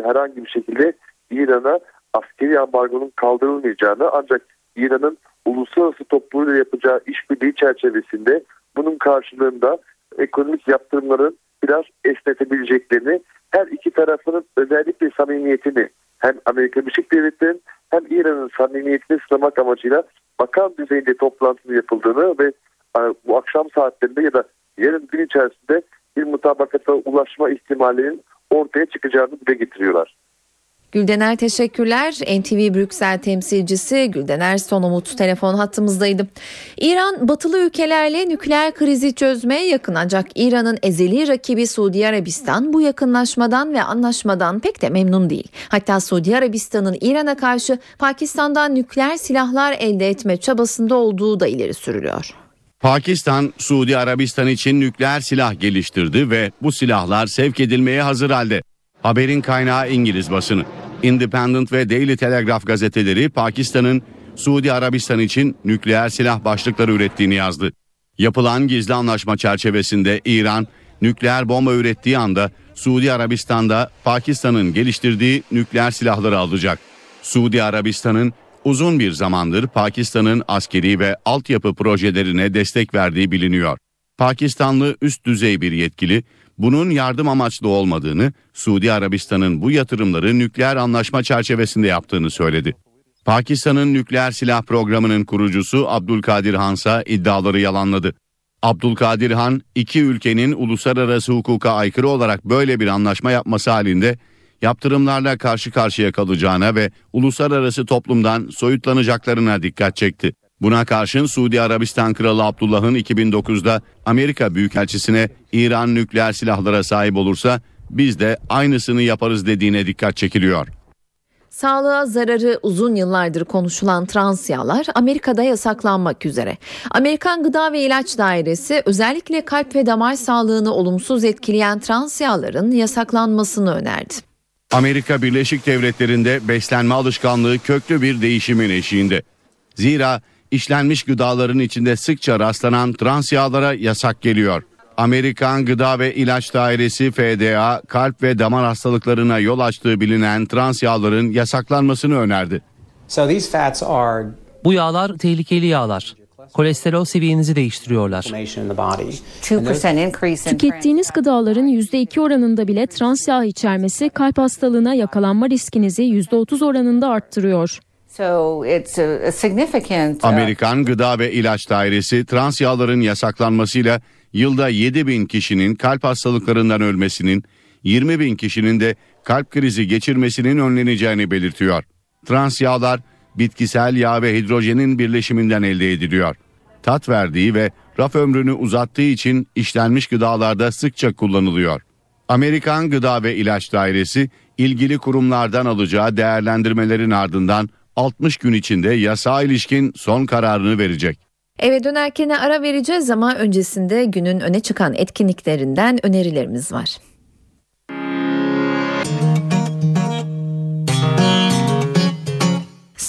herhangi bir şekilde İran'a askeri ambargonun kaldırılmayacağını ancak İran'ın uluslararası topluluğuyla yapacağı işbirliği çerçevesinde bunun karşılığında ekonomik yaptırımların biraz esnetebileceklerini her iki tarafının özellikle samimiyetini hem Amerika Birleşik Devletleri'nin hem İran'ın samimiyetini sınamak amacıyla bakan düzeyinde toplantı yapıldığını ve bu akşam saatlerinde ya da yarın gün içerisinde bir mutabakata ulaşma ihtimalinin ortaya çıkacağını dile getiriyorlar. Güldener teşekkürler. NTV Brüksel temsilcisi Güldener Sonumut telefon hattımızdaydı. İran batılı ülkelerle nükleer krizi çözmeye yakın ancak İran'ın ezeli rakibi Suudi Arabistan bu yakınlaşmadan ve anlaşmadan pek de memnun değil. Hatta Suudi Arabistan'ın İran'a karşı Pakistan'dan nükleer silahlar elde etme çabasında olduğu da ileri sürülüyor. Pakistan, Suudi Arabistan için nükleer silah geliştirdi ve bu silahlar sevk edilmeye hazır halde. Haberin kaynağı İngiliz basını. Independent ve Daily Telegraph gazeteleri Pakistan'ın Suudi Arabistan için nükleer silah başlıkları ürettiğini yazdı. Yapılan gizli anlaşma çerçevesinde İran nükleer bomba ürettiği anda Suudi Arabistan'da Pakistan'ın geliştirdiği nükleer silahları alacak. Suudi Arabistan'ın uzun bir zamandır Pakistan'ın askeri ve altyapı projelerine destek verdiği biliniyor. Pakistanlı üst düzey bir yetkili bunun yardım amaçlı olmadığını, Suudi Arabistan'ın bu yatırımları nükleer anlaşma çerçevesinde yaptığını söyledi. Pakistan'ın nükleer silah programının kurucusu Abdülkadir Hansa iddiaları yalanladı. Abdülkadir Han, iki ülkenin uluslararası hukuka aykırı olarak böyle bir anlaşma yapması halinde yaptırımlarla karşı karşıya kalacağına ve uluslararası toplumdan soyutlanacaklarına dikkat çekti. Buna karşın Suudi Arabistan Kralı Abdullah'ın 2009'da Amerika Büyükelçisi'ne İran nükleer silahlara sahip olursa biz de aynısını yaparız dediğine dikkat çekiliyor. Sağlığa zararı uzun yıllardır konuşulan trans yağlar Amerika'da yasaklanmak üzere. Amerikan Gıda ve İlaç Dairesi özellikle kalp ve damar sağlığını olumsuz etkileyen trans yağların yasaklanmasını önerdi. Amerika Birleşik Devletleri'nde beslenme alışkanlığı köklü bir değişimin eşiğinde. Zira işlenmiş gıdaların içinde sıkça rastlanan trans yağlara yasak geliyor. Amerikan Gıda ve İlaç Dairesi FDA kalp ve damar hastalıklarına yol açtığı bilinen trans yağların yasaklanmasını önerdi. Bu yağlar tehlikeli yağlar. Kolesterol seviyenizi değiştiriyorlar. Tükettiğiniz gıdaların %2 oranında bile trans yağ içermesi kalp hastalığına yakalanma riskinizi %30 oranında arttırıyor. Amerikan Gıda ve İlaç Dairesi trans yağların yasaklanmasıyla yılda 7 bin kişinin kalp hastalıklarından ölmesinin, 20 bin kişinin de kalp krizi geçirmesinin önleneceğini belirtiyor. Trans yağlar bitkisel yağ ve hidrojenin birleşiminden elde ediliyor. Tat verdiği ve raf ömrünü uzattığı için işlenmiş gıdalarda sıkça kullanılıyor. Amerikan Gıda ve İlaç Dairesi ilgili kurumlardan alacağı değerlendirmelerin ardından 60 gün içinde yasa ilişkin son kararını verecek. Eve dönerken ara vereceğiz ama öncesinde günün öne çıkan etkinliklerinden önerilerimiz var.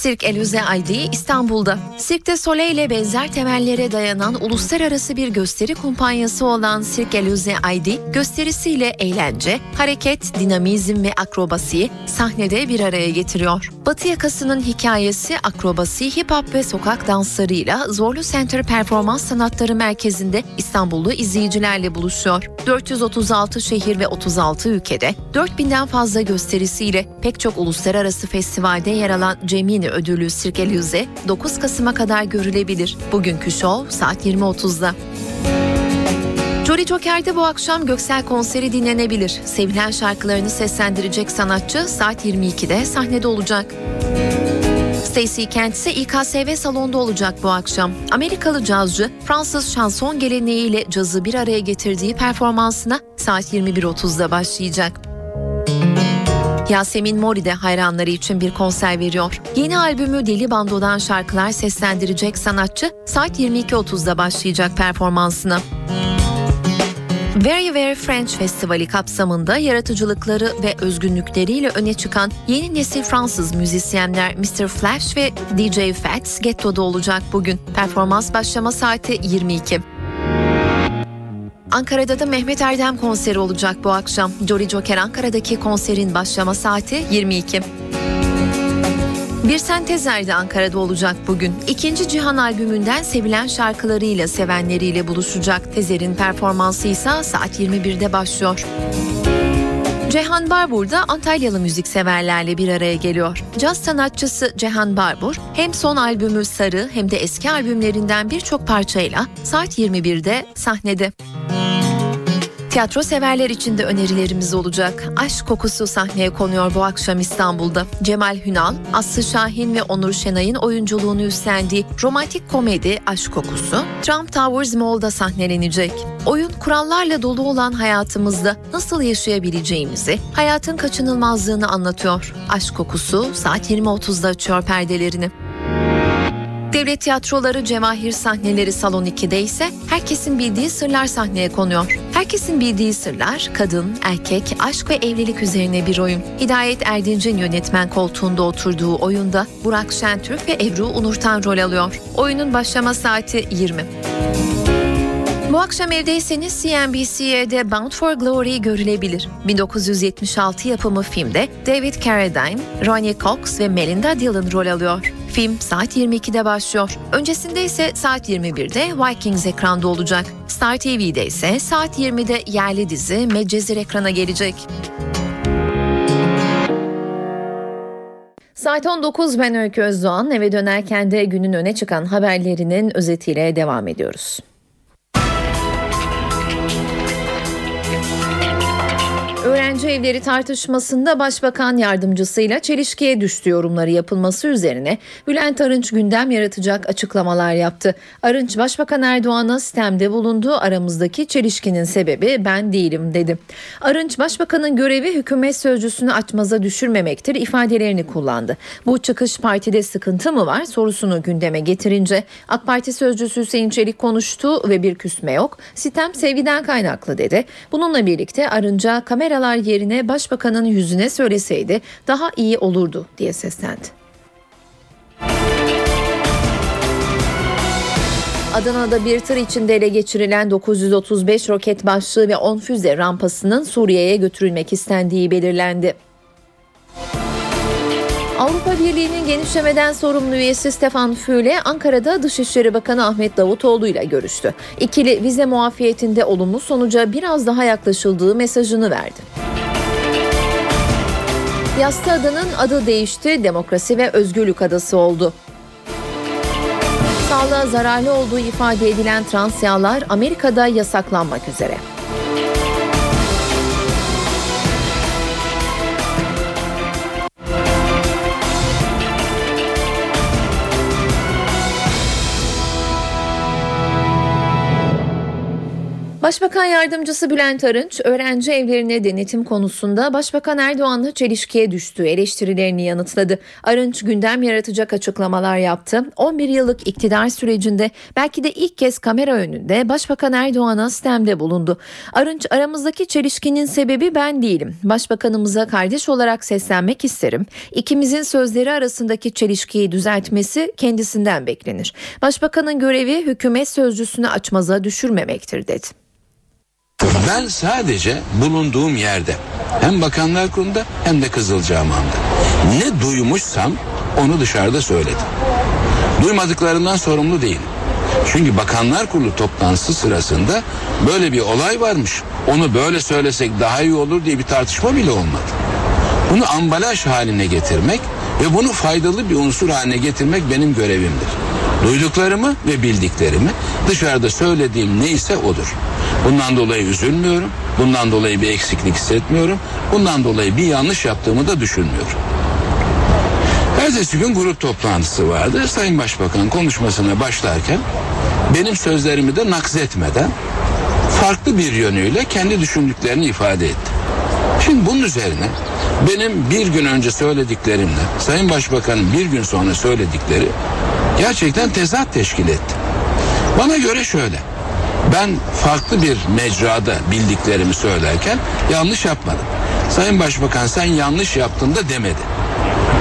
Cirque Elüze ID İstanbul'da. Cirque du Soleil ile benzer temellere dayanan uluslararası bir gösteri kumpanyası olan Cirque Elüze ID gösterisiyle eğlence, hareket, dinamizm ve akrobasiyi sahnede bir araya getiriyor. Batı yakasının hikayesi akrobasi, hip hop ve sokak danslarıyla Zorlu Center Performans Sanatları Merkezi'nde İstanbullu izleyicilerle buluşuyor. 436 şehir ve 36 ülkede 4000'den fazla gösterisiyle pek çok uluslararası festivalde yer alan Cemini ödüllü Cirque Elüze 9 Kasım'a kadar görülebilir. Bugünkü şov saat 20.30'da. Jolly Joker'de bu akşam Göksel konseri dinlenebilir. Sevilen şarkılarını seslendirecek sanatçı saat 22'de sahnede olacak. Stacey Kent ise İKSV salonda olacak bu akşam. Amerikalı cazcı Fransız şanson geleneğiyle cazı bir araya getirdiği performansına saat 21.30'da başlayacak. Yasemin Mori de hayranları için bir konser veriyor. Yeni albümü Deli Bando'dan şarkılar seslendirecek sanatçı saat 22.30'da başlayacak performansına. Very Very French Festivali kapsamında yaratıcılıkları ve özgünlükleriyle öne çıkan yeni nesil Fransız müzisyenler Mr. Flash ve DJ Fats Ghetto'da olacak bugün. Performans başlama saati 22. Ankara'da da Mehmet Erdem konseri olacak bu akşam. Jolly Joker Ankara'daki konserin başlama saati 22. Bir sentezler de Ankara'da olacak bugün. İkinci Cihan albümünden sevilen şarkılarıyla sevenleriyle buluşacak. Tezer'in performansı ise saat 21'de başlıyor. Cehan Barbur da Antalyalı müzikseverlerle bir araya geliyor. Caz sanatçısı Cehan Barbur hem son albümü Sarı hem de eski albümlerinden birçok parçayla saat 21'de sahnede. Tiyatro severler için de önerilerimiz olacak. Aşk kokusu sahneye konuyor bu akşam İstanbul'da. Cemal Hünal, Aslı Şahin ve Onur Şenay'ın oyunculuğunu üstlendiği romantik komedi Aşk Kokusu, Trump Towers Mall'da sahnelenecek. Oyun kurallarla dolu olan hayatımızda nasıl yaşayabileceğimizi, hayatın kaçınılmazlığını anlatıyor. Aşk Kokusu saat 20.30'da açıyor perdelerini. Devlet tiyatroları cemahir sahneleri Salon 2'de ise herkesin bildiği sırlar sahneye konuyor. Herkesin bildiği sırlar kadın, erkek, aşk ve evlilik üzerine bir oyun. Hidayet Erdinç'in yönetmen koltuğunda oturduğu oyunda Burak Şentürk ve Ebru Unurtan rol alıyor. Oyunun başlama saati 20. Bu akşam evdeyseniz CNBC'de Bound for Glory görülebilir. 1976 yapımı filmde David Carradine, Ronnie Cox ve Melinda Dillon rol alıyor. Film saat 22'de başlıyor. Öncesinde ise saat 21'de Vikings ekranda olacak. Star TV'de ise saat 20'de yerli dizi Medcezir ekrana gelecek. Saat 19 ben Öykü Özdoğan. Eve dönerken de günün öne çıkan haberlerinin özetiyle devam ediyoruz. Öğrenci evleri tartışmasında Başbakan yardımcısıyla çelişkiye düştü yorumları yapılması üzerine Bülent Arınç gündem yaratacak açıklamalar yaptı. Arınç Başbakan Erdoğan'a sistemde bulunduğu aramızdaki çelişkinin sebebi ben değilim dedi. Arınç Başbakanın görevi hükümet sözcüsünü açmaza düşürmemektir ifadelerini kullandı. Bu çıkış partide sıkıntı mı var sorusunu gündeme getirince AK Parti sözcüsü Hüseyin Çelik konuştu ve bir küsme yok. Sistem sevgiden kaynaklı dedi. Bununla birlikte Arınç'a kamera kameralar yerine başbakanın yüzüne söyleseydi daha iyi olurdu diye seslendi. Adana'da bir tır içinde ele geçirilen 935 roket başlığı ve 10 füze rampasının Suriye'ye götürülmek istendiği belirlendi. Avrupa Birliği'nin genişlemeden sorumlu üyesi Stefan Füle Ankara'da Dışişleri Bakanı Ahmet Davutoğlu ile görüştü. İkili vize muafiyetinde olumlu sonuca biraz daha yaklaşıldığı mesajını verdi. Yassı adanın adı değişti, demokrasi ve özgürlük adası oldu. Sağlığa zararlı olduğu ifade edilen trans yağlar Amerika'da yasaklanmak üzere. Başbakan Yardımcısı Bülent Arınç, öğrenci evlerine denetim konusunda Başbakan Erdoğan'la çelişkiye düştüğü eleştirilerini yanıtladı. Arınç gündem yaratacak açıklamalar yaptı. 11 yıllık iktidar sürecinde belki de ilk kez kamera önünde Başbakan Erdoğan'a stemde bulundu. Arınç aramızdaki çelişkinin sebebi ben değilim. Başbakanımıza kardeş olarak seslenmek isterim. İkimizin sözleri arasındaki çelişkiyi düzeltmesi kendisinden beklenir. Başbakanın görevi hükümet sözcüsünü açmaza düşürmemektir dedi. Ben sadece bulunduğum yerde hem Bakanlar Kurulu'nda hem de Kızılcahamam'da ne duymuşsam onu dışarıda söyledim. Duymadıklarından sorumlu değilim. Çünkü Bakanlar Kurulu toplantısı sırasında böyle bir olay varmış. Onu böyle söylesek daha iyi olur diye bir tartışma bile olmadı. Bunu ambalaj haline getirmek ve bunu faydalı bir unsur haline getirmek benim görevimdir. Duyduklarımı ve bildiklerimi dışarıda söylediğim neyse odur. Bundan dolayı üzülmüyorum. Bundan dolayı bir eksiklik hissetmiyorum. Bundan dolayı bir yanlış yaptığımı da düşünmüyorum. Ertesi gün grup toplantısı vardı. Sayın Başbakan konuşmasına başlarken benim sözlerimi de nakzetmeden farklı bir yönüyle kendi düşündüklerini ifade etti. Şimdi bunun üzerine benim bir gün önce söylediklerimle Sayın Başbakan'ın bir gün sonra söyledikleri gerçekten tezat teşkil etti. Bana göre şöyle. Ben farklı bir mecrada bildiklerimi söylerken yanlış yapmadım. Sayın Başbakan sen yanlış yaptın da demedi.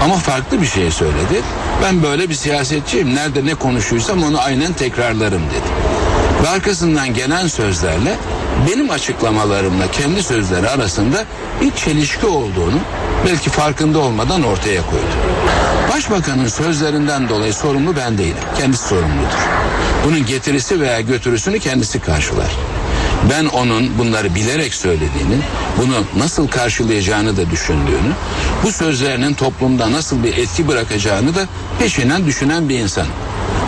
Ama farklı bir şey söyledi. Ben böyle bir siyasetçiyim. Nerede ne konuşuyorsam onu aynen tekrarlarım dedi. Ve arkasından gelen sözlerle benim açıklamalarımla kendi sözleri arasında bir çelişki olduğunu belki farkında olmadan ortaya koydu. Başbakanın sözlerinden dolayı sorumlu ben değilim. Kendisi sorumludur. Bunun getirisi veya götürüsünü kendisi karşılar. Ben onun bunları bilerek söylediğini, bunu nasıl karşılayacağını da düşündüğünü, bu sözlerinin toplumda nasıl bir etki bırakacağını da peşinden düşünen bir insan.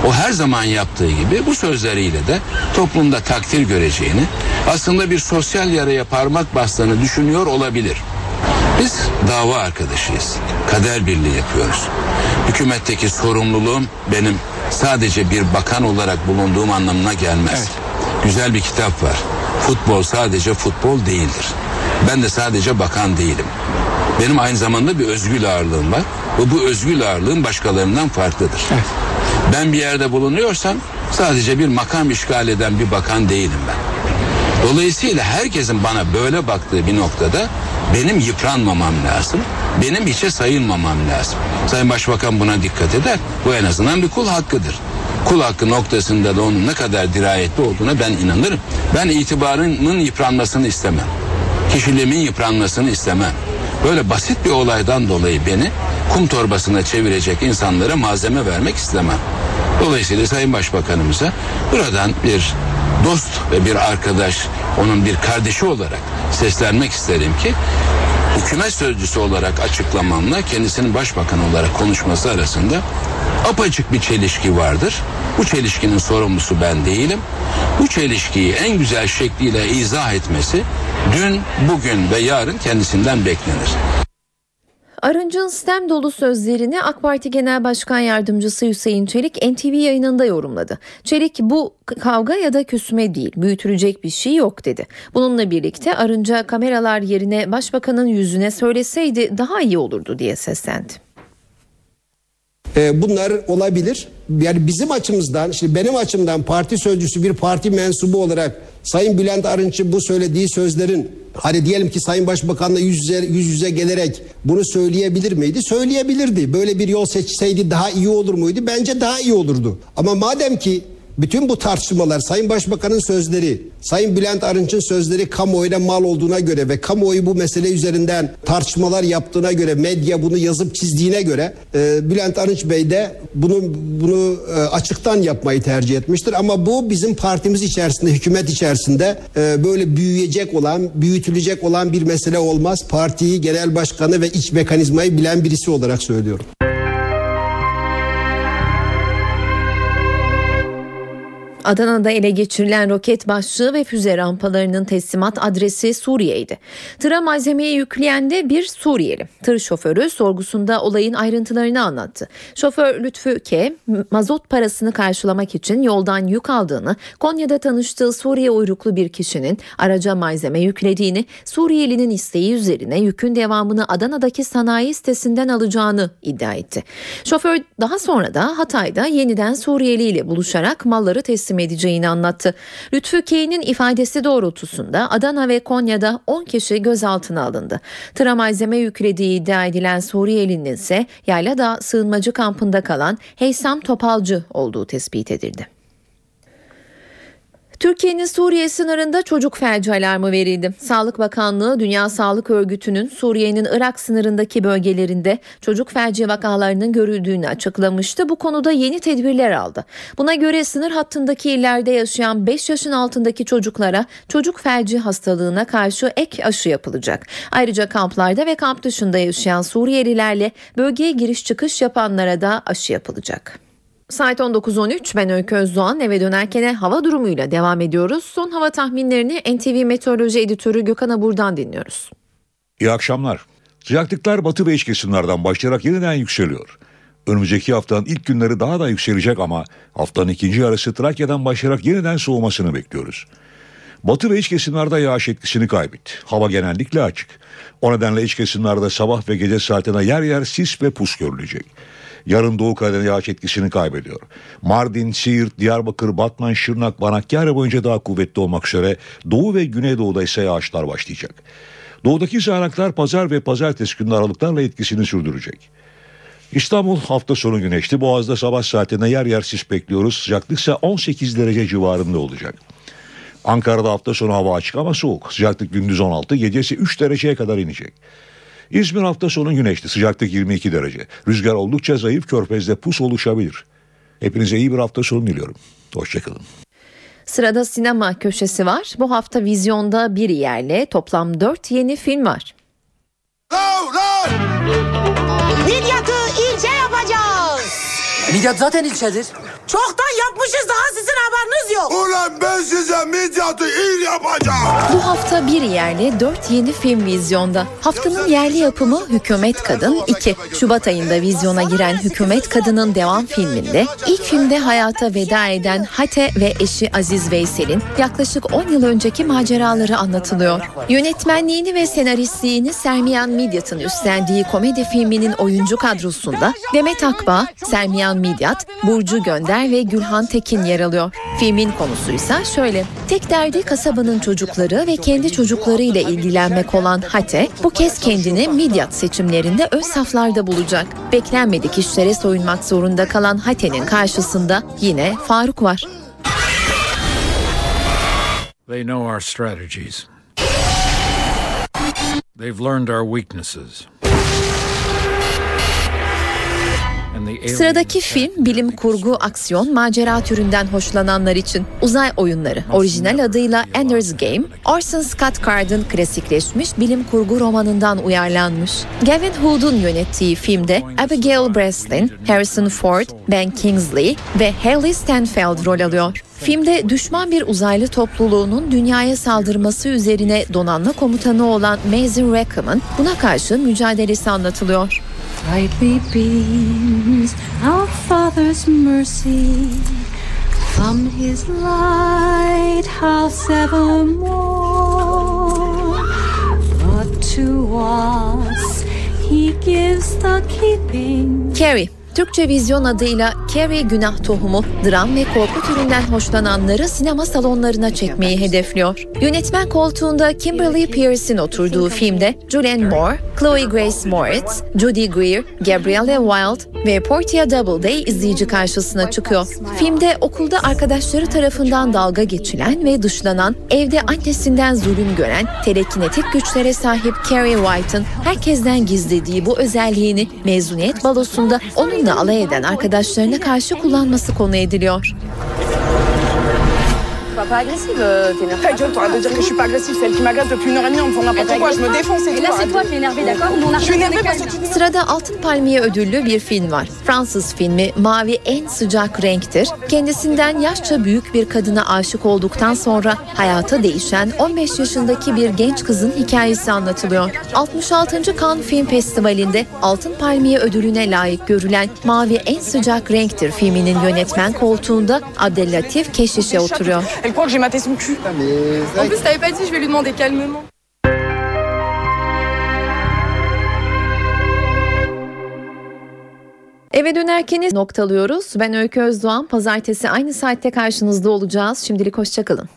O her zaman yaptığı gibi bu sözleriyle de toplumda takdir göreceğini, aslında bir sosyal yaraya parmak bastığını düşünüyor olabilir. Biz dava arkadaşıyız. Kader birliği yapıyoruz. Hükümetteki sorumluluğum benim sadece bir bakan olarak bulunduğum anlamına gelmez. Güzel bir kitap var. Futbol sadece futbol değildir. Ben de sadece bakan değilim. Benim aynı zamanda bir özgül ağırlığım var. Ve bu özgül ağırlığım başkalarından farklıdır. Ben bir yerde bulunuyorsam sadece bir makam işgal eden bir bakan değilim ben. Dolayısıyla herkesin bana böyle baktığı bir noktada benim yıpranmamam lazım. Benim hiçe sayılmamam lazım. Sayın Başbakan buna dikkat eder. Bu en azından bir kul hakkıdır. Kul hakkı noktasında da onun ne kadar dirayetli olduğuna ben inanırım. Ben itibarımın yıpranmasını istemem. Kişiliğimin yıpranmasını istemem. Böyle basit bir olaydan dolayı beni kum torbasına çevirecek insanlara malzeme vermek istemem. Dolayısıyla Sayın Başbakanımıza buradan bir dost ve bir arkadaş, onun bir kardeşi olarak seslenmek isterim ki hükümet sözcüsü olarak açıklamamla kendisinin başbakan olarak konuşması arasında apaçık bir çelişki vardır. Bu çelişkinin sorumlusu ben değilim. Bu çelişkiyi en güzel şekliyle izah etmesi dün, bugün ve yarın kendisinden beklenir. Arınç'ın stem dolu sözlerini AK Parti Genel Başkan Yardımcısı Hüseyin Çelik NTV yayınında yorumladı. Çelik bu kavga ya da küsme değil, büyütülecek bir şey yok dedi. Bununla birlikte Arınç'a kameralar yerine başbakanın yüzüne söyleseydi daha iyi olurdu diye seslendi. Ee, bunlar olabilir. Yani bizim açımızdan, şimdi benim açımdan parti sözcüsü bir parti mensubu olarak Sayın Bülent Arınç'ın bu söylediği sözlerin hani diyelim ki Sayın Başbakan'la yüz yüze, yüz yüze gelerek bunu söyleyebilir miydi? Söyleyebilirdi. Böyle bir yol seçseydi daha iyi olur muydu? Bence daha iyi olurdu. Ama madem ki bütün bu tartışmalar Sayın Başbakan'ın sözleri, Sayın Bülent Arınç'ın sözleri kamuoyuna mal olduğuna göre ve kamuoyu bu mesele üzerinden tartışmalar yaptığına göre, medya bunu yazıp çizdiğine göre e, Bülent Arınç Bey de bunu bunu e, açıktan yapmayı tercih etmiştir. Ama bu bizim partimiz içerisinde, hükümet içerisinde e, böyle büyüyecek olan, büyütülecek olan bir mesele olmaz. Partiyi, genel başkanı ve iç mekanizmayı bilen birisi olarak söylüyorum. Adana'da ele geçirilen roket başlığı ve füze rampalarının teslimat adresi Suriye'ydi. Tıra malzemeyi yükleyen de bir Suriyeli. Tır şoförü sorgusunda olayın ayrıntılarını anlattı. Şoför Lütfü K. mazot parasını karşılamak için yoldan yük aldığını, Konya'da tanıştığı Suriye uyruklu bir kişinin araca malzeme yüklediğini, Suriyelinin isteği üzerine yükün devamını Adana'daki sanayi sitesinden alacağını iddia etti. Şoför daha sonra da Hatay'da yeniden Suriyeli ile buluşarak malları teslim edeceğini anlattı. Lütfü K'nin ifadesi doğrultusunda Adana ve Konya'da 10 kişi gözaltına alındı. Tıra malzeme yüklediği iddia edilen Suriyelinin ise Yayladağ sığınmacı kampında kalan Heysam Topalcı olduğu tespit edildi. Türkiye'nin Suriye sınırında çocuk felci alarmı verildi. Sağlık Bakanlığı Dünya Sağlık Örgütü'nün Suriye'nin Irak sınırındaki bölgelerinde çocuk felci vakalarının görüldüğünü açıklamıştı. Bu konuda yeni tedbirler aldı. Buna göre sınır hattındaki illerde yaşayan 5 yaşın altındaki çocuklara çocuk felci hastalığına karşı ek aşı yapılacak. Ayrıca kamplarda ve kamp dışında yaşayan Suriyelilerle bölgeye giriş çıkış yapanlara da aşı yapılacak. Saat 19.13 ben Öykü Özdoğan eve dönerken hava durumuyla devam ediyoruz. Son hava tahminlerini NTV Meteoroloji Editörü Gökhan Abur'dan dinliyoruz. İyi akşamlar. Sıcaklıklar batı ve iç kesimlerden başlayarak yeniden yükseliyor. Önümüzdeki haftanın ilk günleri daha da yükselecek ama haftanın ikinci yarısı Trakya'dan başlayarak yeniden soğumasını bekliyoruz. Batı ve iç kesimlerde yağış etkisini kaybetti. Hava genellikle açık. O nedenle iç kesimlerde sabah ve gece saatine yer yer sis ve pus görülecek. Yarın Doğu Karadeniz yağış etkisini kaybediyor. Mardin, Siirt, Diyarbakır, Batman, Şırnak, Banakkale boyunca daha kuvvetli olmak üzere Doğu ve Güneydoğu'da ise yağışlar başlayacak. Doğudaki sağanaklar pazar ve pazartesi günü aralıklarla etkisini sürdürecek. İstanbul hafta sonu güneşli. Boğaz'da sabah saatinde yer yer sis bekliyoruz. Sıcaklık ise 18 derece civarında olacak. Ankara'da hafta sonu hava açık ama soğuk. Sıcaklık gündüz 16, gecesi 3 dereceye kadar inecek. İzmir hafta sonu güneşli. Sıcaklık 22 derece. Rüzgar oldukça zayıf. Körfez'de pus oluşabilir. Hepinize iyi bir hafta sonu diliyorum. Hoşçakalın. Sırada sinema köşesi var. Bu hafta vizyonda bir yerle toplam 4 yeni film var. Midyat'ı ilçe yapacağız. Midyat zaten ilçedir. Çoktan yapmışız daha sizin haberiniz yok. Ulan ben size Midyat'ı il yapacağım. Bu hafta bir yerle 4 yeni film vizyonda. Haftanın yerli yapımı Hükümet Kadın 2. Şubat ayında vizyona giren Hükümet Kadın'ın devam filminde ilk filmde hayata veda eden Hate ve eşi Aziz Veysel'in yaklaşık 10 yıl önceki maceraları anlatılıyor. Yönetmenliğini ve senaristliğini Sermiyan Midyat'ın üstlendiği komedi filminin oyuncu kadrosunda Demet Akbağ, Sermiyan Midyat, Burcu Gönder ve Gülhan Tekin yer alıyor. Filmin konusu ise şöyle. Tek derdi kasabanın çocukları ve kendi çocuklarıyla ilgilenmek olan Hate bu kez kendini Midyat seçimlerinde ön saflarda bulacak. Beklenmedik işlere soyunmak zorunda kalan Hate'nin karşısında yine Faruk var. They know our strategies. They've learned our weaknesses. Sıradaki film bilim kurgu, aksiyon, macera türünden hoşlananlar için Uzay Oyunları. Orijinal adıyla Ender's Game, Orson Scott Card'ın klasikleşmiş bilim kurgu romanından uyarlanmış. Gavin Hood'un yönettiği filmde Abigail Breslin, Harrison Ford, Ben Kingsley ve Haley Stanfield rol alıyor. Filmde düşman bir uzaylı topluluğunun dünyaya saldırması üzerine donanma komutanı olan Maisie Rackham'ın buna karşı mücadelesi anlatılıyor. Brightly beams our Father's mercy from His lighthouse evermore. But to us He gives the keeping. Carrie Türkçe vizyon adıyla Carrie Günah Tohumu, dram ve korku türünden hoşlananları sinema salonlarına çekmeyi hedefliyor. Yönetmen koltuğunda Kimberly Peirce'in oturduğu filmde Julianne Moore, Chloe Grace Moritz, Judy Greer, Gabrielle Wilde ve Portia Doubleday izleyici karşısına çıkıyor. Filmde okulda arkadaşları tarafından dalga geçilen ve dışlanan, evde annesinden zulüm gören, telekinetik güçlere sahip Carrie White'ın herkesten gizlediği bu özelliğini mezuniyet balosunda onunla alay eden arkadaşlarına karşı kullanması konu ediliyor. Pas agressive, euh, t'énerve Ta gueule, t'auras de dire que je suis pas agressive, c'est elle qui m'agace depuis une heure et demie en me faisant n'importe quoi, je me défonce et Et tout. là, c'est toi qui es énervé, d'accord Nous, on a Je suis énervée parce que tu dis Sırada Altın Palmiye ödüllü bir film var. Fransız filmi Mavi en sıcak renktir. Kendisinden yaşça büyük bir kadına aşık olduktan sonra hayata değişen 15 yaşındaki bir genç kızın hikayesi anlatılıyor. 66. Cannes Film Festivali'nde Altın Palmiye ödülüne layık görülen Mavi en sıcak renktir filminin yönetmen koltuğunda Abdellatif Keşişe oturuyor. Croit que j'ai maté son cul. En plus, t'avais pas dit, je vais lui demander calmement. Eve dönerken noktalıyoruz. Ben Öykü Özdoğan. Pazartesi aynı saatte karşınızda olacağız. Şimdilik hoşçakalın.